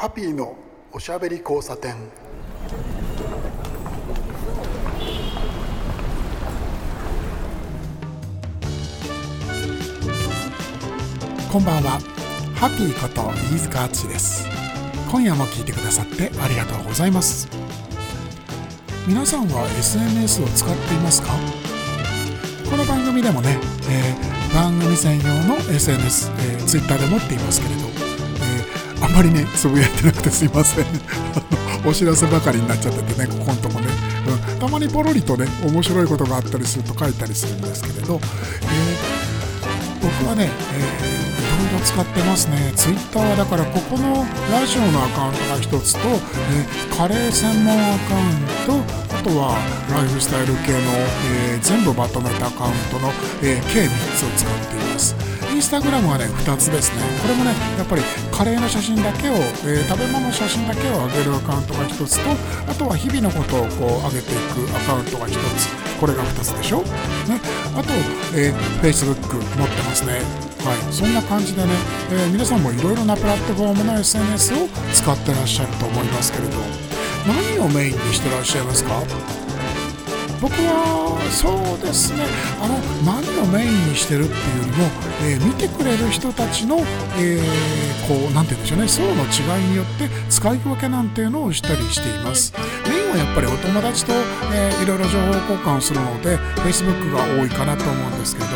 ハッピーのおしゃべり交差点。こんばんは。ハッピーこと飯塚敦です。今夜も聞いてくださってありがとうございます。皆さんは SNS を使っていますか？この番組でもね、えー、番組専用の SNS、えー、Twitter で持っていますけれど、あんまりねつぶやいてなくてすいません お知らせばかりになっちゃっててねここのとこね、うん、たまにポロリとね面白いことがあったりすると書いたりするんですけれど、えー、僕はね、えーいろいろ使ってますね。ツイッターはだからここのラジオのアカウントが1つと、え、カレー専門アカウント、あとはライフスタイル系の、えー、全部まとめたアカウントの、えー、計3つを使っています。インスタグラムはね2つですね。これもねやっぱりカレーの写真だけを、えー、食べ物の写真だけを上げるアカウントが1つとあとは日々のことをこう上げていくアカウントが1つ。これが2つでしょ、ね、あと、えー、Facebook 持ってますね。はい、そんな感じでね、えー、皆さんもいろいろなプラットフォームの SNS を使ってらっしゃると思いますけれど。何をメインにしてらっしゃいますか？僕はそうですね。あの何をメインにしてるっていうよりも、えー、見てくれる人たちの、えー、こう何て言うんでしょうね。層の違いによって使い分けなんていうのをしたりしています。メインはやっぱりお友達と、えー、いろいろ情報交換をするので Facebook が多いかなと思うんですけど、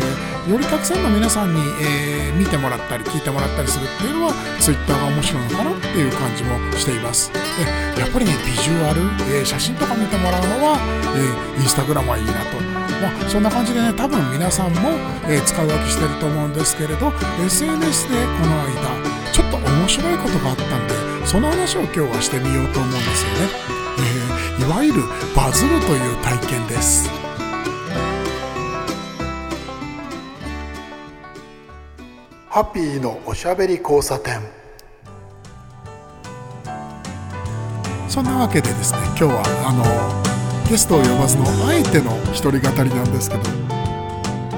えよりたくさんの皆さんに、えー、見てもらったり聞いてもらったりするっていうのは Twitter が面白いのかなっていう感じもしています。でやっぱりねビジュアル、えー、写真とか見てもらうのは、えー、インスタグラムはいいなと。まあ、そんな感じでね多分皆さんも、えー、使い分けしてると思うんですけれど SNS でこの間ちょっと面白いことがあったんでその話を今日はしてみようと思うんですよね、えー、いわゆるバズるという体験です。ハッピーのおしゃべり交差点。そんなわけでですね今日はあのゲストを呼ばずのあえての一人語りなんですけど、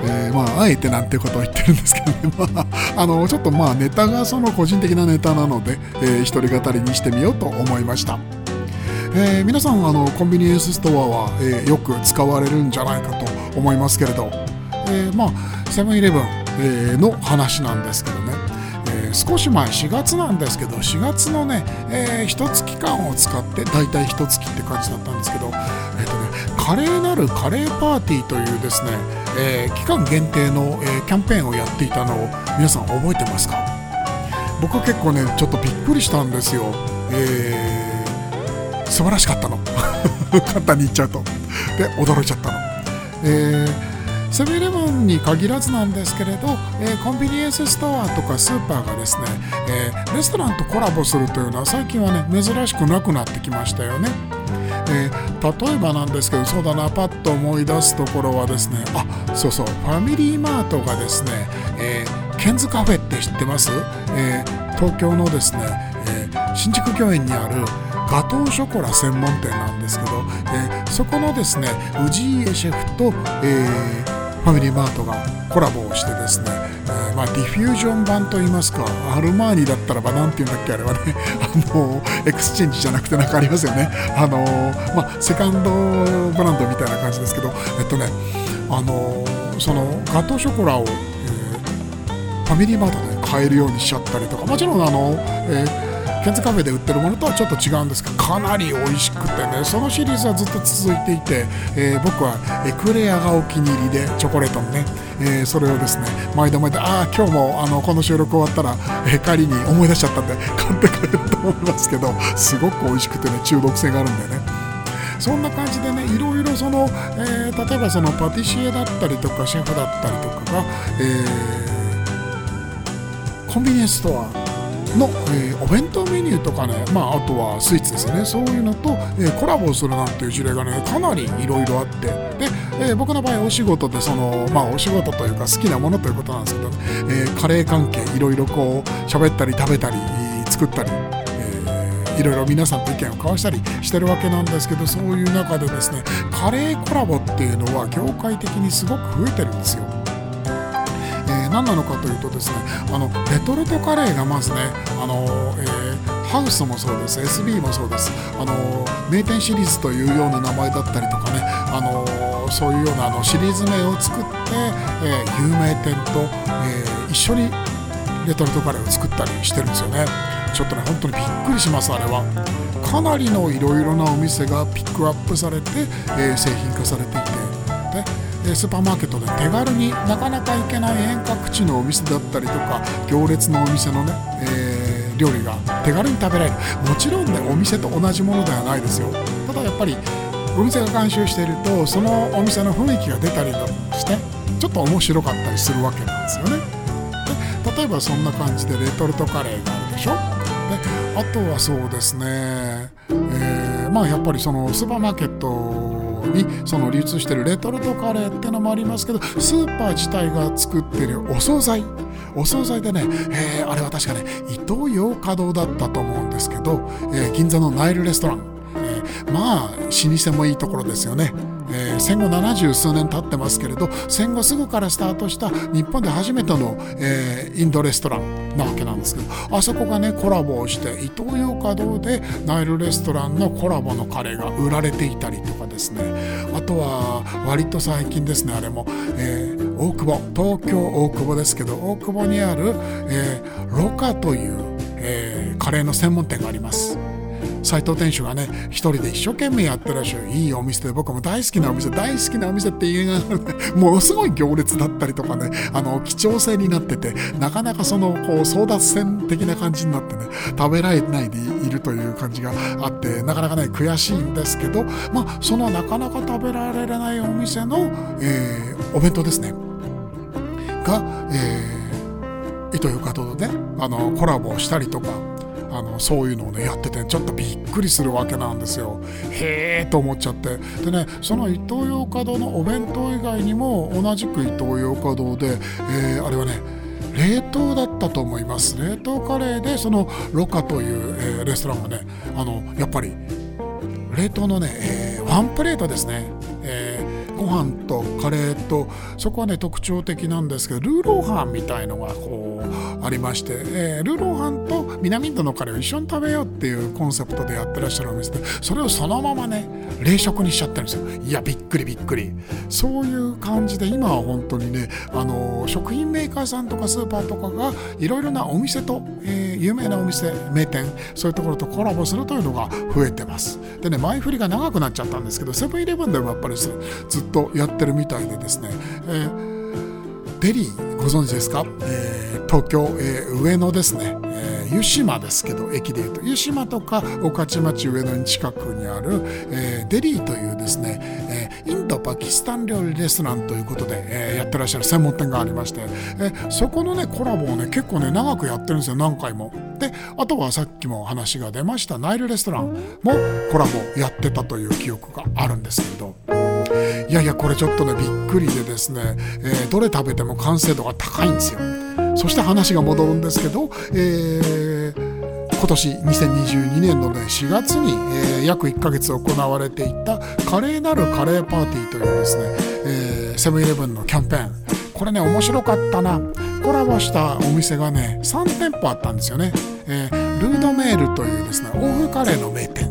えー、まああえてなんてことを言ってるんですけどね、まあ、あのちょっとまあネタがその個人的なネタなので、えー、一人語りにしてみようと思いました。えー、皆さんあのコンビニエンスストアは、えー、よく使われるんじゃないかと思いますけれど、えー、まあセブンイレブンえー、の話なんですけどね、えー、少し前4月なんですけど4月のね、えー、1月間を使って大体1月って感じだったんですけど、えーとね、カレーなるカレーパーティーというですね、えー、期間限定の、えー、キャンペーンをやっていたのを皆さん覚えてますか？僕は結構ねちょっとびっくりしたんですよ、えー、素晴らしかったの。簡単に言っちゃうと。で驚いちゃったの。えーセブンイレブンに限らずなんですけれど、えー、コンビニエンスストアとかスーパーがですね、えー、レストランとコラボするというのは最近はね珍しくなくなってきましたよね。えー、例えばなんですけどそうだなパッと思い出すところはですねあそうそうファミリーマートがですね、えー、ケンズカフェって知ってます、えー、東京のですね、えー、新宿御苑にあるガトーショコラ専門店なんですけど、えー、そこのですね氏家シェフと、えーファミリーマートがコラボをしてですね、えー、まあ、ディフュージョン版といいますかアルマーニだったらば何て言うんだっけあれはね あのエクスチェンジじゃなくて何かありますよね。あのまあ、セカンドブランドみたいな感じですけどえっとねあのそのガトーショコラを、えー、ファミリーマートで買えるようにしちゃったりとかもちろんあの、えーケンズカフェで売ってるものとはちょっと違うんですがかなり美味しくてねそのシリーズはずっと続いていて、えー、僕はエクレアがお気に入りでチョコレートのね、えー、それをですね毎度毎度ああ今日もあのこの収録終わったら、えー、帰りに思い出しちゃったんで買って帰ると思いますけどすごく美味しくてね中毒性があるんでね。そんな感じでねいろいろその、えー、例えばそのパティシエだったりとかシェフだったりとかが、えー、コンビニエンスストアの、えー、お弁当メニューとかね、まあ、あとはスイーツですよねそういうのと、えー、コラボするなんていう事例がねかなりいろいろあってで、えー、僕の場合お仕事でその、まあ、お仕事というか好きなものということなんですけど、えー、カレー関係いろいろこう喋ったり食べたり作ったりいろいろ皆さんと意見を交わしたりしてるわけなんですけどそういう中でですねカレーコラボっていうのは業界的にすごく増えてるんですよ。何なのかというとですねあのレトルトカレーがまずねあの、えー、ハウスもそうです SB もそうですあの名店シリーズというような名前だったりとかねあのそういうようなあのシリーズ名を作って、えー、有名店と、えー、一緒にレトルトカレーを作ったりしてるんですよね。ちょっとね本当にびっくりしますあれは。かなりのいろいろなお店がピックアップされて、えー、製品化されていてでスーパーマーケットで手軽になかなか行けない遠隔地のお店だったりとか行列のお店のね、えー、料理が手軽に食べられる。もちろんねお店と同じものではないですよ。ただやっぱりお店が監修しているとそのお店の雰囲気が出たりしてちょっと面白かったりするわけなんですよね。で例えばそんな感じでレトルトカレーがあるでしょ？であとはそうですね、えー、まあやっぱりそのスーパーマーケットにその流通してるレトルトカレーってのもありますけどスーパー自体が作ってるお惣菜。お惣菜でね、えー、あれは確かねイトーヨーカドーだったと思うんですけど、えー、銀座のナイルレストラン、えー、まあ老舗もいいところですよね。えー、戦後70数年経ってますけれど戦後すぐからスタートした日本で初めての、えー、インドレストラン。なわけなんですけどあそこがねコラボをしてイトーヨーカドーでナイルレストランのコラボのカレーが売られていたりとかですねあとは割と最近ですねあれも、えー、大久保東京大久保ですけど大久保にある、えー、ロカという、えー、カレーの専門店があります。斎藤店主がね一人で一生懸命やってらっしゃるいいお店。で僕も大好きなお店。大好きなお店って言いながらねものすごい行列だったりとかねあの貴重性になっててなかなかそのこう争奪戦的な感じになってね食べられないでいるという感じがあってなかなかね悔しいんですけどまあそのなかなか食べられないお店の、えー、お弁当ですね。が、えー、糸魚川とねあのコラボしたりとかあのそういうのをねやっててちょっとびっくりするわけなんですよ。へえと思っちゃって。でねそのイトーヨーカドーのお弁当以外にも同じくイトーヨーカドーで、えー、あれはね冷凍だったと思います。冷凍カレーでそのロカという、えー、レストランがねあのやっぱり冷凍のね、えー、ワンプレートですね、ご飯とカレーとそこはね特徴的なんですけどルーローハンみたいのがこうありまして、えー、ルーローハンと南インドのカレーを一緒に食べようっていうコンセプトでやってらっしゃるお店でそれをそのままね冷食にしちゃってるんですよ。いやびっくりびっくり。そういう感じで今は本当にねあの食品メーカーさんとかスーパーとかがいろいろなお店と、えー、有名なお店名店そういうところとコラボするというのが増えてます。でね前振りが長くなっちゃったんですけどセブンイレブンでもやっぱりずっとやってるみたいでですね、えー、デリーご存知ですか、えー、東京、えー、上野ですね、湯島ですけど駅でいうと湯島とか御徒町上野に近くにある、えー、デリーというですね、えー、インドパキスタン料理レストランということで、えー、やってらっしゃる専門店がありまして、え、そこのねコラボをね結構ね長くやってるんですよ何回も。であとはさっきも話が出ましたナイルレストランもコラボやってたという記憶があるんですけどいやいやこれちょっとねびっくりでですね、えー、どれ食べても完成度が高いんですよそして話が戻るんですけど、えー今年2022年の、ね、4月に、えー、約1ヶ月行われていた華麗なるカレーパーティーというですね、セブンイレブンのキャンペーン。これね面白かったな。コラボしたお店がね3店舗あったんですよね、えー、ルードメールというですね欧風カレーの名店。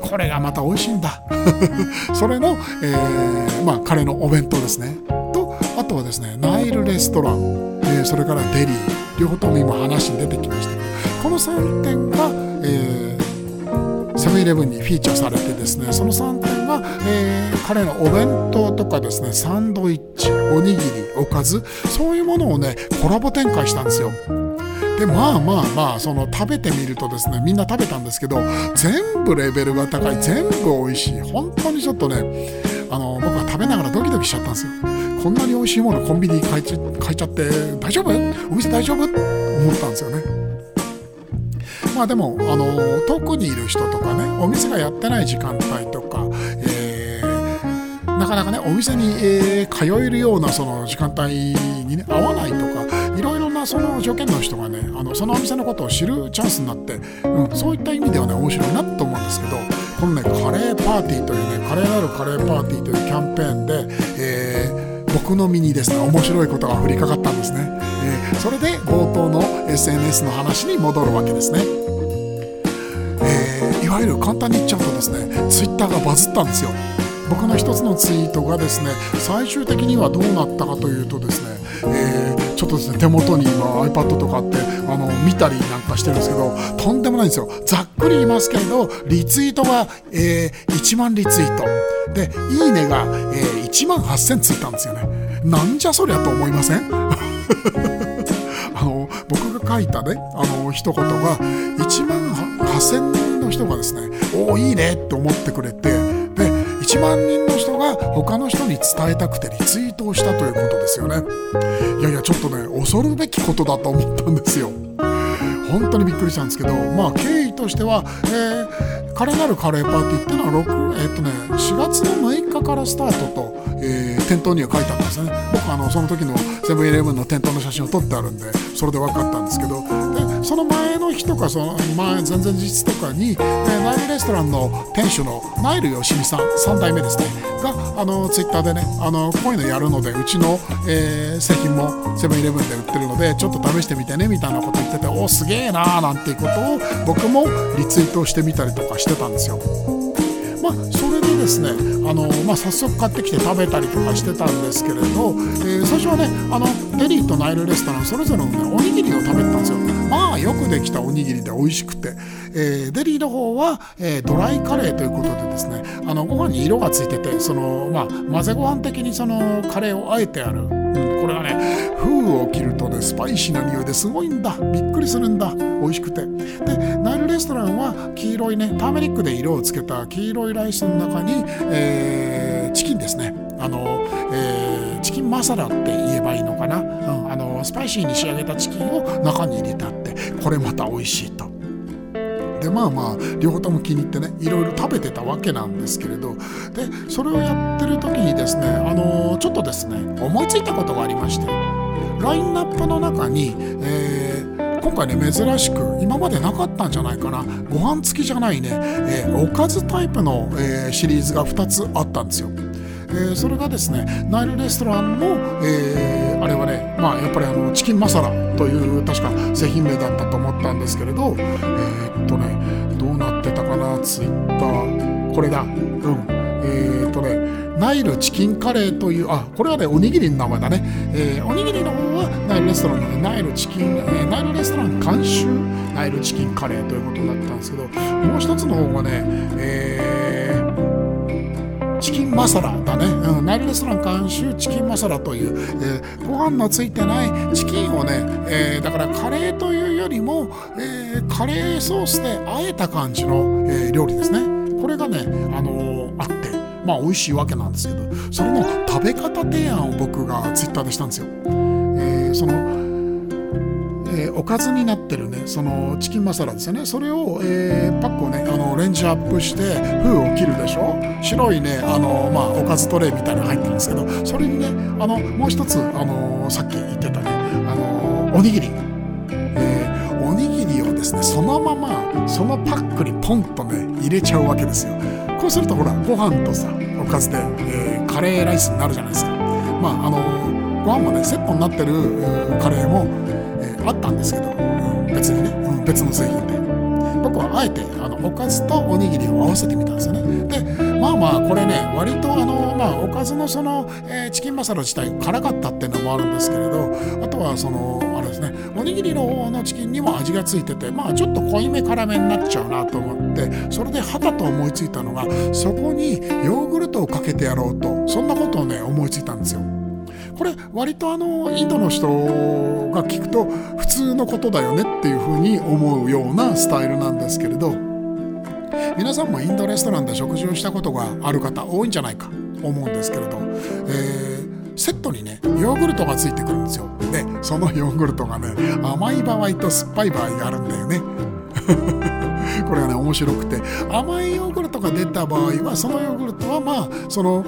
これがまた美味しいんだ。それの、えー、まあカレーのお弁当ですね。とあとはですねナイルレストラン、え、それからデリー。両方とも今話に出てきましたけど。この3点が、えー、セブンイレブンにフィーチャーされてですねその3点が、えー、彼のお弁当とかですねサンドイッチおにぎりおかずそういうものをねコラボ展開したんですよ。でまあまあまあその食べてみるとですねみんな食べたんですけど全部レベルが高い全部美味しい。本当にちょっとねあの僕は食べながらドキドキしちゃったんですよ。こんなに美味しいものコンビニ買買いちゃって大丈夫？お店大丈夫？って思ったんですよね。まあでもあの遠くにいる人とかねお店がやってない時間帯とか、えー、なかなかねお店に、えー、通えるようなその時間帯にね合わないとかいろいろなその条件の人がねあのそのお店のことを知るチャンスになって、うん、そういった意味ではね面白いなと思うんですけどこのねカレーパーティーというねカレーなるカレーパーティーというキャンペーンで、えー、僕の身にですね面白いことが降りかかったんですね、えー、それで冒頭の SNS の話に戻るわけですね。わゆる簡単に言っちゃうとですねツイッターがバズったんですよ。僕の一つのツイートがですね最終的にはどうなったかというとですね、えー、ちょっとですね手元に今 iPad とかあってあの見たりなんかしてるんですけどとんでもないんですよ。ざっくり言いますけれどリツイートが、えー、1万リツイート。でいいねが、えー、1万8000ついたんですよね。なんじゃそりゃと思いません？あの僕が書いたねあの一言が1万8000人の人がですねおおいいねって思ってくれてで1万人の人が他の人に伝えたくてリツイートをしたということですよね。いやいやちょっとね恐るべきことだと思ったんですよ。本当にびっくりしたんですけどまあ経緯としては、えー、カレーなるカレーパーティーっていうのは6、えー、っとね、4月の6日からスタートと、えー、店頭には書いてあったんですね。僕あのその時のセブンイレブンの店頭の写真を撮ってあるんでそれで分かったんですけどその前の日とかその前前々日とかに、えー、ナイルレストランの店主のナイルよしみさん3代目ですねがあのツイッターでねあのこういうのやるのでうちの、えー、製品もセブンイレブンで売ってるのでちょっと試してみてねみたいなこと言ってておすげえなーなんていうことを僕もリツイートしてみたりとかしてたんですよ。まあ、それでですねあの、まあ、早速買ってきて食べたりとかしてたんですけれど、えー、最初はねあのデリーとナイルレストランそれぞれの、ね、おにぎりを食べてたんですよ。まあよくできたおにぎりで美味しくて、えー、デリーの方は、えー、ドライカレーということでですねあのご飯に色がついててその、まあ、混ぜご飯的にそのカレーを和えてある、うん、これがね封を切るとねスパイシーな匂いですごいんだ。びっくりするんだ。美味しくて。でナイルレストランは黄色いねターメリックで色をつけた黄色いライスの中に、えー、チキンですね。あの、えー、チキンマサラって言えばいいのかな、うん、あのスパイシーに仕上げたチキンを中に入れてあって。これまた美味しいと。でまあまあ両方とも気に入ってねいろいろ食べてたわけなんですけれど。でそれをやってる時にですねあのちょっとですね思いついたことがありまして。ラインナップの中に、えー、今回ね珍しく今までなかったんじゃないかな。ご飯付きじゃないね、えー、おかずタイプの、えー、シリーズが2つあったんですよ。えー、それがですねナイルレストランの、えー、あれはねまあやっぱりあのチキンマサラという確か製品名だったと思ったんですけれどえー、っとねどうなってたかなツイッター。これだ。うん。え、っとねナイルチキンカレーというあこれはねおにぎりの名前だね、えー、おにぎりの方はナイルレストランのナイルチキン、えー、ナイルレストラン監修ナイルチキンカレーということだったんですけどもう一つの方がね、えーチキンマサラだね、うん、ナイルレストラン監修チキンマサラという、えー、ご飯のついてないチキンをね、えー、だからカレーというよりも、えー、カレーソースであえた感じの、えー、料理ですね。これがね、あのー、まあ美味しいわけなんですけどそれの食べ方提案を僕がツイッターでしたんですよ。えー、そのえー、おかずになってるねそのチキンマサラですよね。それを、えー、パックをねあのレンジアップして封を切るでしょ。白いねあの、まあ、おかずトレイみたいなの入ってるんですけどそれにねあのもう一つあのさっき言ってたねあのおにぎり、ですね。そのままそのパックにポンとね入れちゃうわけですよ。こうするとほらご飯とさおかずで、えー、カレーライスになるじゃないですか。まああのご飯もねセットになってるカレーもえあったんですけど、うん、別にね、うん、別の製品で。僕はあえてあのおかずとおにぎりを合わせてみたんですよね。でまあまあこれね割とあの、まあ、おかずのその、えー、チキンマサラ自体辛かったっていうのもあるんですけれどあとはそのあれですねおにぎりの方のチキンにも味がついててまあちょっと濃いめ辛めになっちゃうなと思ってそれではたと思いついたのがそこにヨーグルトをかけてやろうとそんなことをね思いついたんですよ。これ割とあのインドの人が聞くと普通のことだよねっていうふうに思うようなスタイルなんですけれど皆さんもインドレストランで食事をしたことがある方多いんじゃないか思うんですけれど、えー、セットにねヨーグルトがついてくるんですよ。でそのヨーグルトがね甘い場合と酸っぱい場合があるんだよね。これがね面白くて。甘いヨーグルトが出た場合はそのヨーグルトはまあその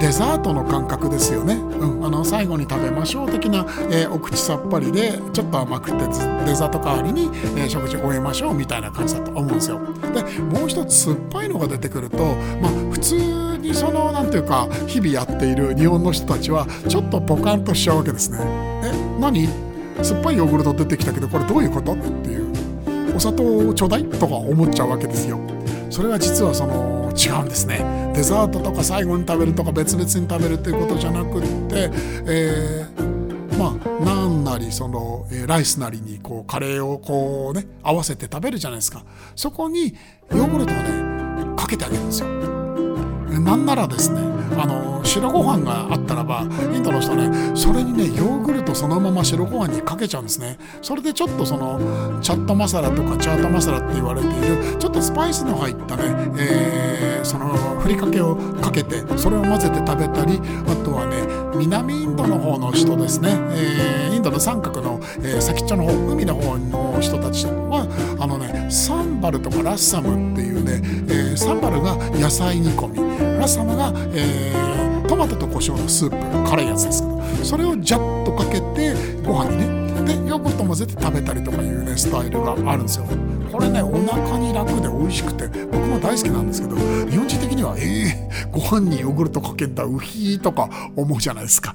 デザートの感覚ですよね、うん、あの最後に食べましょう的な、えー、お口さっぱりでちょっと甘くてデザート代わりに、えー、食事を終えましょうみたいな感じだと思うんですよ。でもう一つ酸っぱいのが出てくるとまあ普通に。その何ていうか日々やっている日本の人たちはちょっとポカンとしちゃうわけですね。え何？酸っぱいヨーグルト出てきたけどこれどういうこと？っていう。お砂糖ちょうだい？とか思っちゃうわけですよ。それは実はその違うんですね。デザートとか最後に食べるとか別々に食べるっていうことじゃなくって、えー、まあ何なりその、え、ライスなりにこうカレーをこうね合わせて食べるじゃないですか。そこにヨーグルトをねかけてあげるんですよ。なんならですねあの白ご飯があったらばインドの人ねそれにねヨーグルトそのまま白ご飯にかけちゃうんですね。それでちょっとそのチャットマサラとかチャートマサラって言われているちょっとスパイスの入ったね、えー、そのふりかけをかけてそれを混ぜて食べたりあとはね南インドの方の人ですね、えー、インドの三角の、えー、先っちょの方海の方の人たちはあのねサンバルとかラッサムっていうね、えー、サンバルが野菜煮込み。ラッサムが、えー、トマトと胡椒のスープ辛いやつですけどそれをジャッとかけてご飯にねでヨーグルト混ぜて食べたりとかいうねスタイルがあるんですよ。これねお腹に楽で美味しくて僕も大好きなんですけど日本人的にはえー、ご飯にヨーグルトかけたウヒーとか思うじゃないですか。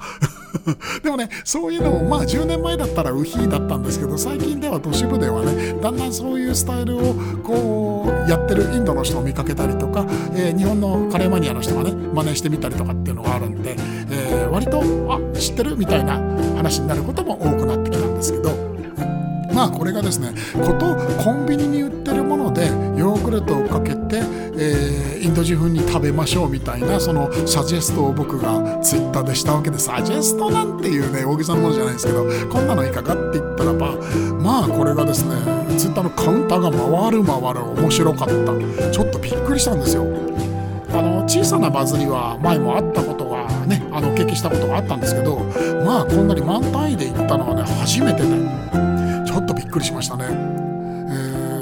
でもねそういうのもまあ10年前だったらウヒーだったんですけど最近では都市部ではねだんだんそういうスタイルをこうやってるインドの人を見かけたりとか、えー、日本のカレーマニアの人がね真似してみたりとかっていうのがあるんで、えー、割とあ知ってるみたいな話になることも多くなってきたんですけど。まこれがですねことコンビニに売ってるものでヨーグルトをかけて、えー、インド人風に食べましょうみたいなそのサジェストを僕がツイッターでしたわけでサジェストなんていうね大げさなものじゃないですけどこんなのいかがって言ったらばまあこれがですねツイッターのカウンターが回る回る面白かったちょっとびっくりしたんですよ。あの小さなバズりは前もあったことがねあの経験したことがあったんですけどまあこんなに満単位で行ったのはね初めてで。ちょっとびっくりしましたね。え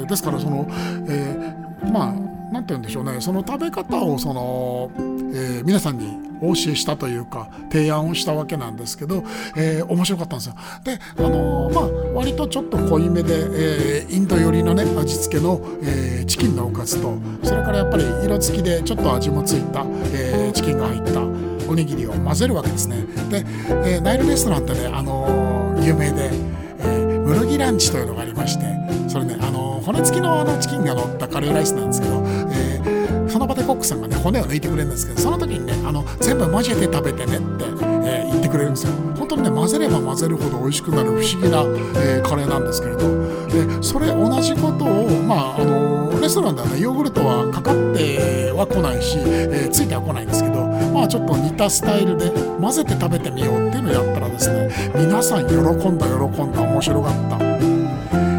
ー、ですからその、えー、まあ何て言うんでしょうねその食べ方をその、えー、皆さんにお教えしたというか提案をしたわけなんですけど、えー、面白かったんですよ。であのー、まあ割とちょっと濃いめで、えー、インド寄りのね味付けの、えー、チキンのおかずとそれからやっぱり色付きでちょっと味もついた、えー、チキンが入ったおにぎりを混ぜるわけですね。で、えー、ナイルレストランってね、あの、有名でブルギランチというのがありましてそれねあの骨付きのあのチキンが乗ったカレーライスなんですけど、えー、その場でコックさんがね骨を抜いてくれるんですけどその時にねあの全部混ぜて食べてねって、えー、言ってくれるんですよ。本当にね混ぜれば混ぜるほど美味しくなる不思議な、えー、カレーなんですけれどでそれ同じことをまああのレストランではねヨーグルトはかかっては来ないし、え、ついては来ないんですけどまあちょっと似たスタイルで混ぜて食べですね皆さん喜んだ喜んだ面白かった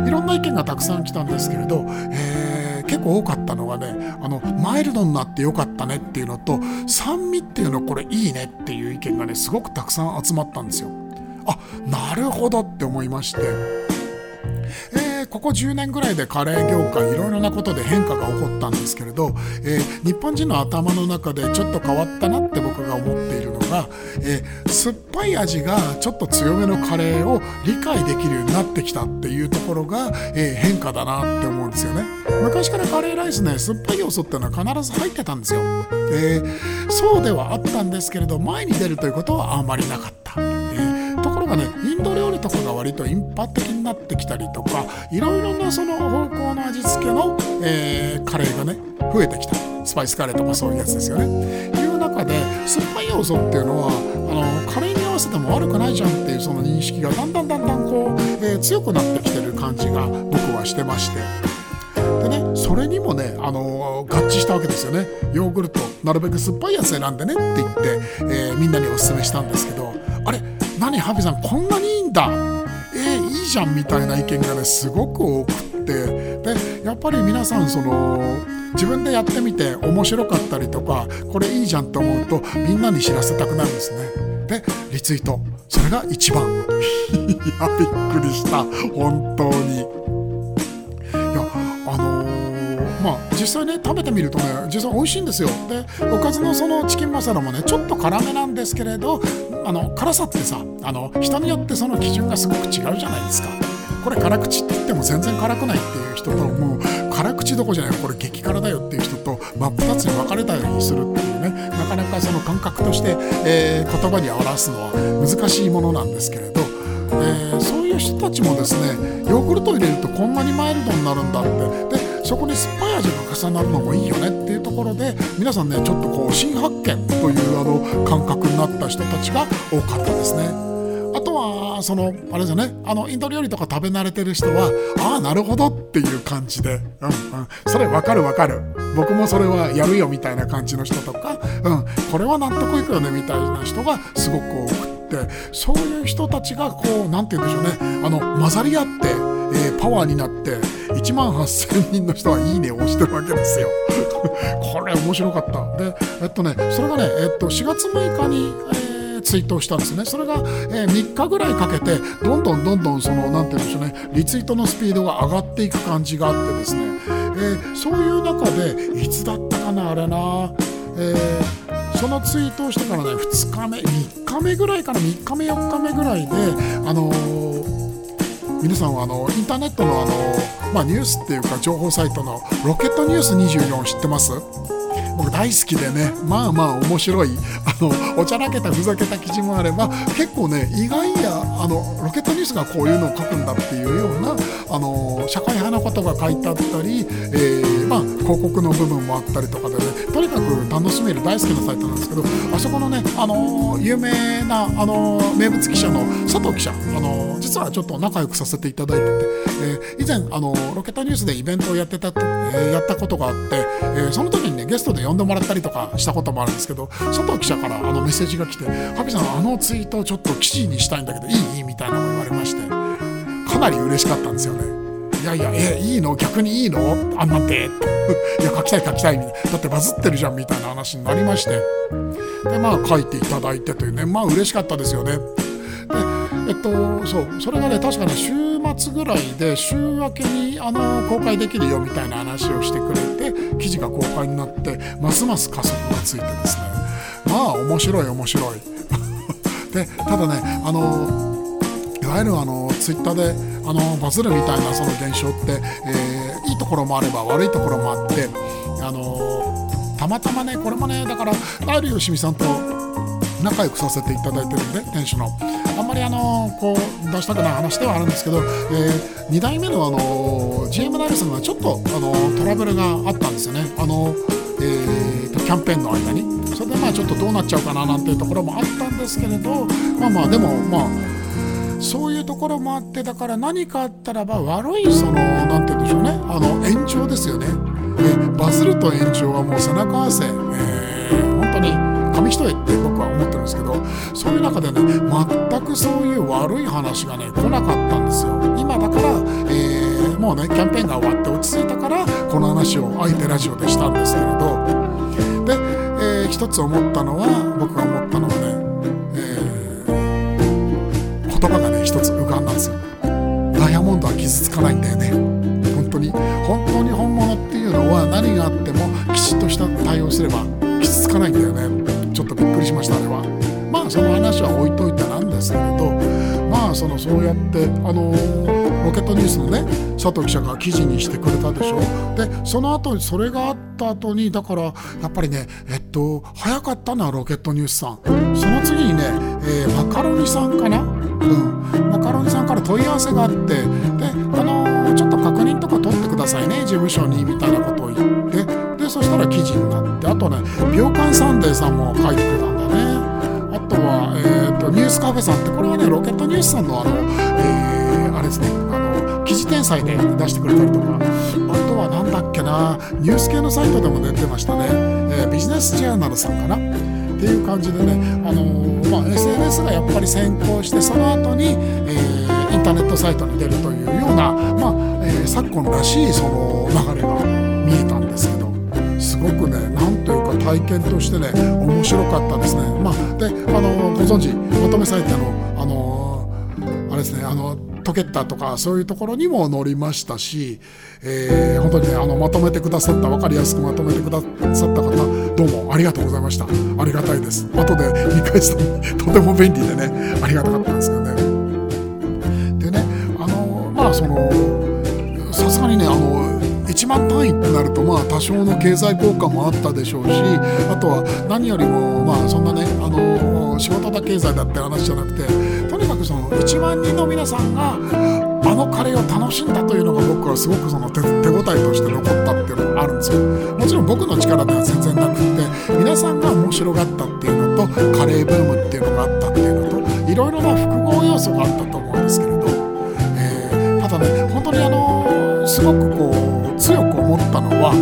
いろんな意見がたくさん来たんですけれど、えー、結構多かったのがねあのマイルドになってよかったねっていうのと酸味っていうのこれいいねっていう意見がねすごくたくさん集まったんですよ。あなるほどって思いまして。えーここ10年ぐらいでカレー業界いろいろなことで変化が起こったんですけれど、えー、日本人の頭の中でちょっと変わったなって僕が思っているのが、えー、酸っぱい味がちょっと強めのカレーを理解できるようになってきたっていうところが、えー、変化だなって思うんですよね。昔からカレーライスね酸っぱい要素っていうのは必ず入ってたんですよ、えー、そうではあったんですけれど前に出るということはあまりなかった、えー、ところがねインド料理とかが割とインパ的になってきたりとかいろいろなその方向の味付けの、えー、カレーがね増えてきた。スパイスカレーとかそういうやつですよね。いう中で酸っぱい要素っていうのはあのカレーに合わせても悪くないじゃんっていうその認識がだんだんだんだんこう、えー、強くなってきてる感じが僕はしてまして。でね、それにもね、あの、合致したわけですよね。ヨーグルト、なるべく酸っぱいやつ選んでねって言って、えー、みんなにおすすめしたんですけど、あれ、何、ハビさん、こんなにいいんだえー、いいじゃんみたいな意見がねすごく多くてってでやっぱり皆さんその自分でやってみて面白かったりとかこれいいじゃんと思うとみんなに知らせたくなるんですね。でリツイート。それが一番。いやびっくりした。本当に。いや、あのまあ実際ね食べてみるとね実際美味しいんですよ。でおかずのそのチキンマサラもねちょっと辛めなんですけれどあの辛さってさあの人によってその基準がすごく違うじゃないですか。これ辛口って言っても全然辛くないっていう人ともう辛口どこじゃないこれ激辛だよっていう人と真っ二つに分かれたようにするっていうねなかなかその感覚として、えー、言葉に表すのは難しいものなんですけれどえー、そういう人たちもですねヨーグルトを入れるとこんなにマイルドになるんだってでそこに酸っぱい味が重なるのもいいよねっていうところで皆さんねちょっとこう新発見というあの感覚になった人たちが多かったですね。そのあれですよねあのインド料理とか食べ慣れてる人はああなるほどっていう感じで、うんうん、それわかるわかる。僕もそれはやるよみたいな感じの人とか、うん、これは納得いくよねみたいな人がすごく多くって。そういう人たちがこう何て言うんでしょうね。あの混ざり合って、えー、パワーになって1万8000人の人は「いいね」を押してるわけですよ。これ面白かった。でえっとねそれがね、えっと、4月6日に、えーツイートをしたんですね。それが、えー、3日ぐらいかけてどんどんどんどんその何て言うんでしょうね。リツイートのスピードが上がっていく感じがあってですね、えー、そういう中でいつだったかなあれな、えー、そのツイートをしてからね2日目3日目ぐらいから3日目4日目ぐらいであの皆さんはあのインターネットのあの、まあ、ニュースっていうか情報サイトのロケットニュース24知ってます？僕大好きでねまあまあ面白いあのおちゃらけたふざけた記事もあれば結構ね意外やあのロケットニュースがこういうのを書くんだっていうようなあの社会派なことが書いてあったり、えー、広告の部分もあったりとかでねとにかく楽しめる大好きなサイトなんですけどあそこのねあの有名なあの名物記者の佐藤記者あの実はちょっと仲良くさせていただいてて、えー、以前あのロケットニュースでイベントをやってた、えー、やったことがあって、えその時にねゲストで呼んでもらったりとかしたこともあるんですけど佐藤記者からあのメッセージが来て「ハピさんあのツイートをちょっと記事にしたいんだけどいい?」みたいなのを言われましてかなり嬉しかったんですよね。いやいや、え、いいの？逆にいいの？あんなんて。いや、書きたい書きたい。だってバズってるじゃんみたいな話になりまして。で、まあ書いていただいてというね、まあ嬉しかったですよね。で、えっと、そう、それがね、確かね、週末ぐらいで週明けにあの公開できるよみたいな話をしてくれて記事が公開になってますます加速がついてですねまあ面白い面白い でただねあのいわゆるあのツイッターであのバズるみたいなその現象って、えー、いいところもあれば悪いところもあってあのたまたまねこれもねだからライルよしみさんと仲良くさせていただいてるんで店主の。あんまりあのこう出したくない話ではあるんですけど、えー、2代目のあの GM ナイルさんがちょっとあのトラブルがあったんですよね。あの、えー、キャンペーンの間に。それでまあちょっとどうなっちゃうかななんていうところもあったんですけれどまあまあでもまあそういうところもあってだから何かあったらば悪いその何て言うんでしょうね。あの延長ですよね。バズると炎上はもう背中合わせ、えー、本当に紙一重って僕は思ってるんですけどそういう中でね全くそういう悪い話がね来なかったんですよ。今だから、えー、もうねキャンペーンが終わって落ち着いたからこの話をあえてラジオでしたんですけれど。で、えー、一つ思ったのは僕が思ったのはね、傷つかないんだよね。本当に。本当に本物っていうのは何があってもきちっとした対応すれば傷つかないんだよね。ちょっとびっくりしましたあれは。まあその話は置いといてなんですけれど。まあそのそうやってあのロケットニュースのね佐藤記者が記事にしてくれたでしょ。でその後それがあった後にだからやっぱりねえっと早かったなロケットニュースさん。その次にね、えー、マカロニさんかな？うん。マカロニさんから問い合わせがあってださいね。事務所にみたいなことを言って。でそしたら記事になってあとね「秒間サンデー」さんも書いてくれたんだね。あとは、えーと、ニュースカフェさんってこれはねロケットニュースさんのあの、えー、あれですねあの記事転載で出してくれたりとか。あとは何だっけなニュース系のサイトでも出てましたね、えー、ビジネスジャーナルさんかな。っていう感じでね、あのー、まあ、SNS がやっぱり先行してその後に、えー、ンターネットサイトに出るというような、まあえー、昨今らしいその流れが見えたんですけどすごくねなんというか体験としてね面白かったですね。まあ、であのご存知まとめサイトのあのあれですねあのトケッタとかそういうところにも載りましたし、えー、本当にねあのまとめてくださった分かりやすくまとめてくださった方どうもありがとうございました。ありがたいです。後で見返すととても便利でねありがたかった。そのさすがにねあの1万単位ってなるとまあ多少の経済効果もあったでしょうしあとは何よりもまあそんなねあの仕事だ経済だって話じゃなくてとにかくその1万人の皆さんがあのカレーを楽しんだというのが僕はすごくその手手応えとして残ったっていうのがあるんですよ。もちろん僕の力では全然なくって皆さんが面白がったっていうのとカレーブームっていうのがあったっていうのといろいろな複合要素があったと思うんですけれど、本当にあのすごくこう強く思ったのは、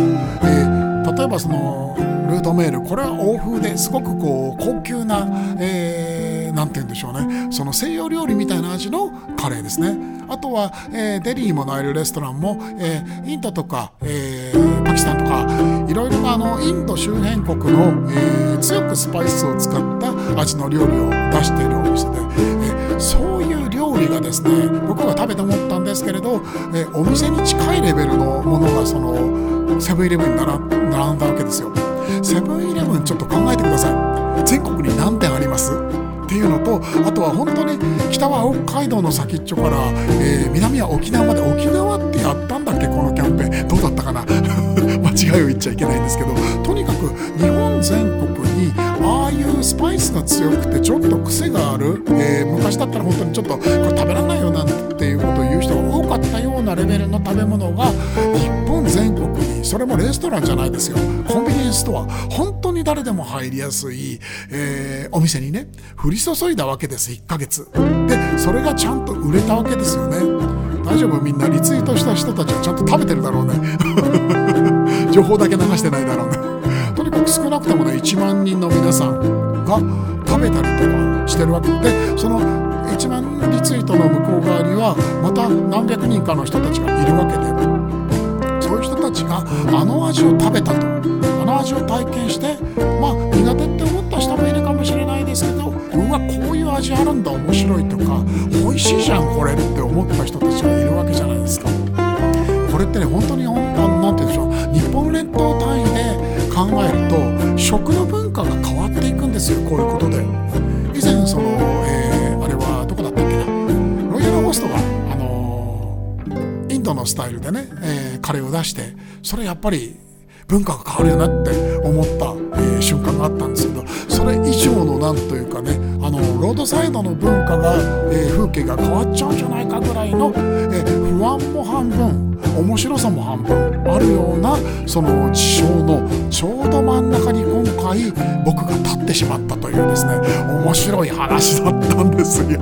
えー、例えばそのルートメールこれは欧風ですごくこう高級な、えー、なんて言うんでしょうね。その西洋料理みたいな味のカレーですね。あとは、えー、デリーもナイルレストランも、えー、インドとか、えー、パキスタンとかいろいろなあのインド周辺国の、えー、強くスパイスを使った味の料理を出しているお店で、そういう料理がですね僕が食べて思ったんですけれど、え、お店に近いレベルのものがそのセブンイレブンに並んだわけですよ。セブンイレブンちょっと考えてください。全国に何店ありますっていうのとあとは本当に北は北海道の先っちょから、えー、南は沖縄まで沖縄ってやったんだっけこのキャンペーン。どうだったかな？間違いを言っちゃいけないんですけどとにかく日本全国にああいうスパイスが強くてちょっと癖がある、えー、昔だったら本当にちょっとこれ食べられないよなんていうことを言う人が多かったようなレベルの食べ物が日本全国にそれもレストランじゃないですよ。コンビニエンスストア本当に誰でも入りやすい、えー、お店にね降り注いだわけです。1ヶ月。でそれがちゃんと売れたわけですよね。大丈夫？みんなリツイートした人たちはちゃんと食べてるだろうね。情報だけ流してないだろう。ねとにかく少なくともね1万人の皆さんが食べたりとかしてるわけ。でその1万リツイートの向こう側にはまた何百人かの人たちがいるわけで。そういう人たちがあの味を食べたとあの味を体験してまあ苦手って思った人もいるかもしれないですけどうわこういう味あるんだ面白いとか美味しいじゃんこれって思った人たちがいるわけじゃないですか。これってね本当に何て言うんでしょう日本列島単位で考えると食の文化が変わっていくんですよこういうことで。以前その、えー、あれはどこだったっけな？ロイヤルホストがあのインドのスタイルでね、えーカレーを出してそれやっぱり文化が変わるよなって思った、え、瞬間があったんですけどそれ以上のなんというかねあのロードサイドの文化が、えー、風景が変わっちゃうんじゃないかぐらいの、えー、不安も半分面白さも半分あるようなその事象のちょうど真ん中に今回僕が立ってしまったというですね面白い話だったんですよ。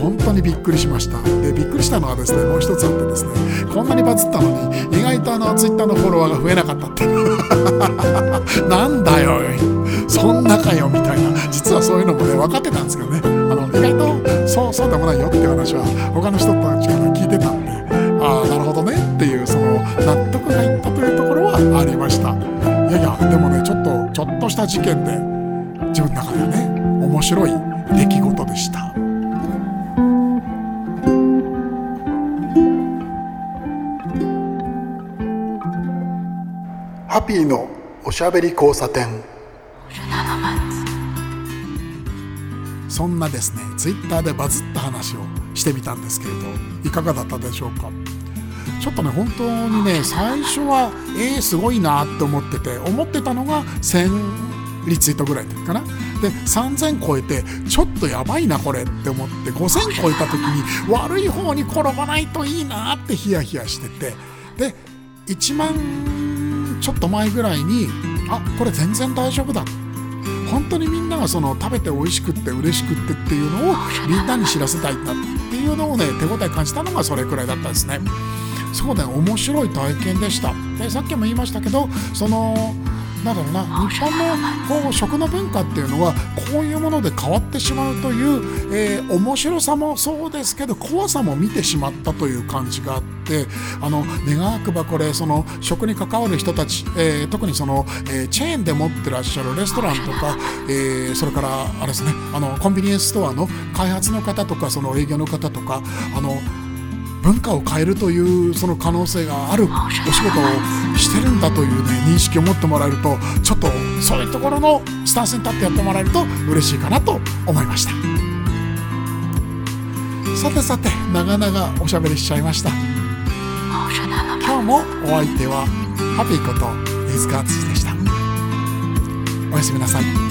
本当にびっくりしました。でびっくりしたのはですねもう一つあってですねこんなにバズったのに意外とあのツイッターのフォロワーが増えなかったっていう。なんだよそんなかよみたいな。実はそういうのもね分かってたんですけどね。あの意外とそうそうでもないよっていう話は他の人たちから聞いてたんでああなるほどねっていうその納得がいったというところはありました。いやいやでもねちょっとちょっとした事件で自分の中ではね面白い出来事でした。ハッピーのおしゃべり交差点。そんなですねツイッターでバズった話をしてみたんですけれどいかがだったでしょうか？ちょっとね本当にね最初はえー、すごいなって思ってて思ってたのが1000リツイートぐらいかな。で3000超えてちょっとやばいなこれって思って5000超えた時に悪い方に転ばないといいなってヒヤヒヤしててで1万ちょっと前ぐらいにあこれ全然大丈夫だって本当にみんながその食べて美味しくって嬉しくってっていうのをみんなに知らせたいんだっていうのをね手応え感じたのがそれくらいだったんですね。そうだよ面白い体験でした。でさっきも言いましたけどそのだろうな日本のこう食の文化っていうのはこういうもので変わってしまうという、えー、面白さもそうですけど怖さも見てしまったという感じがあってあの願わくばこれその食に関わる人たち、えー、特にその、えー、チェーンで持ってらっしゃるレストランとか、えそれからあれですねあのコンビニエンスストアの開発の方とかその営業の方とかあの文化を変えるというその可能性があるお仕事をしてるんだというね認識を持ってもらえるとちょっとそういうところのスタンスに立ってやってもらえると嬉しいかなと思いました。さてさて長々おしゃべりしちゃいました。今日もお相手はハピーことリズガーツでした。おやすみなさい